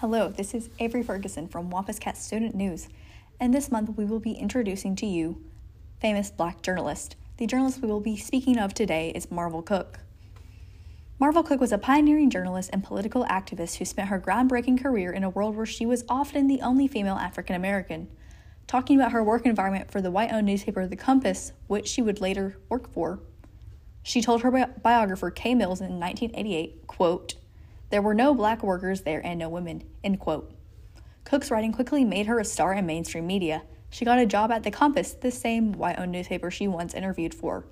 Hello, this is Avery Ferguson from Wampus Cat Student News, and this month we will be introducing to you famous black journalist. The journalist we will be speaking of today is Marvel Cooke. Marvel Cooke was a pioneering journalist and political activist who spent her groundbreaking career in a world where she was often the only female African American. Talking about her work environment for the white owned newspaper The Compass, which she would later work for, she told her bi- biographer Kay Mills in 1988, quote, There were no black workers there and no women, end quote. Cooke's writing quickly made her a star in mainstream media. She got a job at The Compass, the same white owned newspaper she once interviewed for,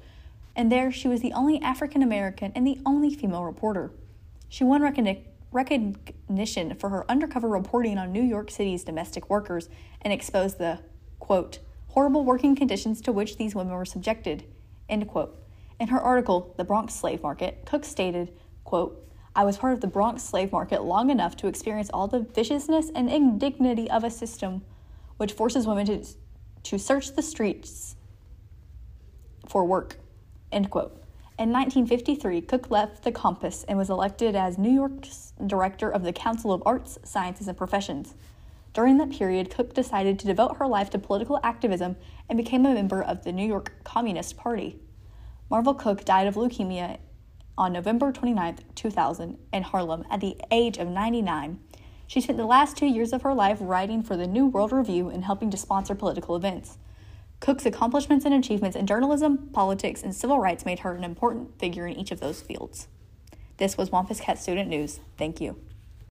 and there she was the only African American and the only female reporter. She won recogni- recognition for her undercover reporting on New York City's domestic workers and exposed the, quote, horrible working conditions to which these women were subjected, end quote. In her article, The Bronx Slave Market, Cooke stated, quote, I was part of the Bronx slave market long enough to experience all the viciousness and indignity of a system which forces women to, to search the streets for work. End quote. In 1953, Cooke left the Compass and was elected as New York's director of the Council of Arts, Sciences, and Professions. During that period, Cooke decided to devote her life to political activism and became a member of the New York Communist Party. Marvel Cooke died of leukemia on November 29, 2000, in Harlem at the age of 99. She spent the last two years of her life writing for the New World Review and helping to sponsor political events. Cooke's accomplishments and achievements in journalism, politics, and civil rights made her an important figure in each of those fields. This was Wampus Cat Student News. Thank you.